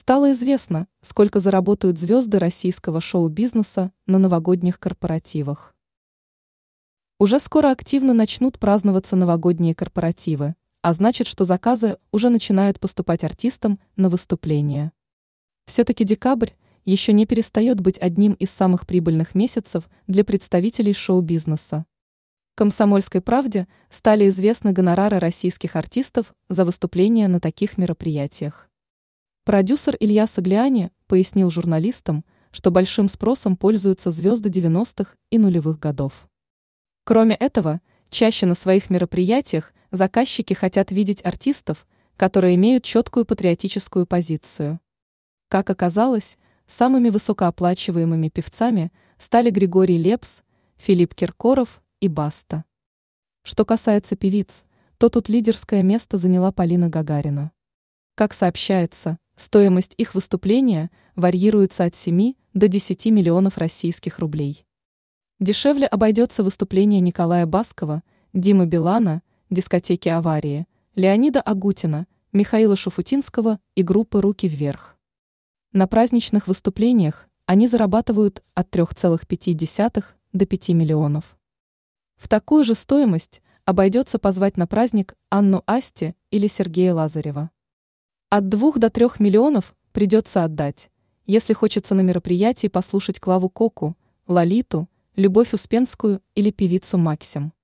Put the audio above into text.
Стало известно, сколько заработают звезды российского шоу-бизнеса на новогодних корпоративах. Уже скоро активно начнут праздноваться новогодние корпоративы, а значит, что заказы уже начинают поступать артистам на выступления. Все-таки декабрь еще не перестает быть одним из самых прибыльных месяцев для представителей шоу-бизнеса. «Комсомольской правде» стали известны гонорары российских артистов за выступления на таких мероприятиях. Продюсер Илья Сагляни пояснил журналистам, что большим спросом пользуются звезды 90-х и нулевых годов. Кроме этого, чаще на своих мероприятиях заказчики хотят видеть артистов, которые имеют четкую патриотическую позицию. Как оказалось, самыми высокооплачиваемыми певцами стали Григорий Лепс, Филипп Киркоров и Баста. Что касается певиц, то тут лидерское место заняла Полина Гагарина. Как сообщается, Стоимость их выступления варьируется от 7 до 10 миллионов российских рублей. Дешевле обойдется выступление Николая Баскова, Димы Билана, дискотеки «Аварии», Леонида Агутина, Михаила Шуфутинского и группы «Руки вверх». На праздничных выступлениях они зарабатывают от 3,5 до 5 миллионов. В такую же стоимость обойдется позвать на праздник Анну Асти или Сергея Лазарева. От двух до трех миллионов придется отдать, если хочется на мероприятии послушать Клаву Коку, Лолиту, Любовь Успенскую или певицу Максим.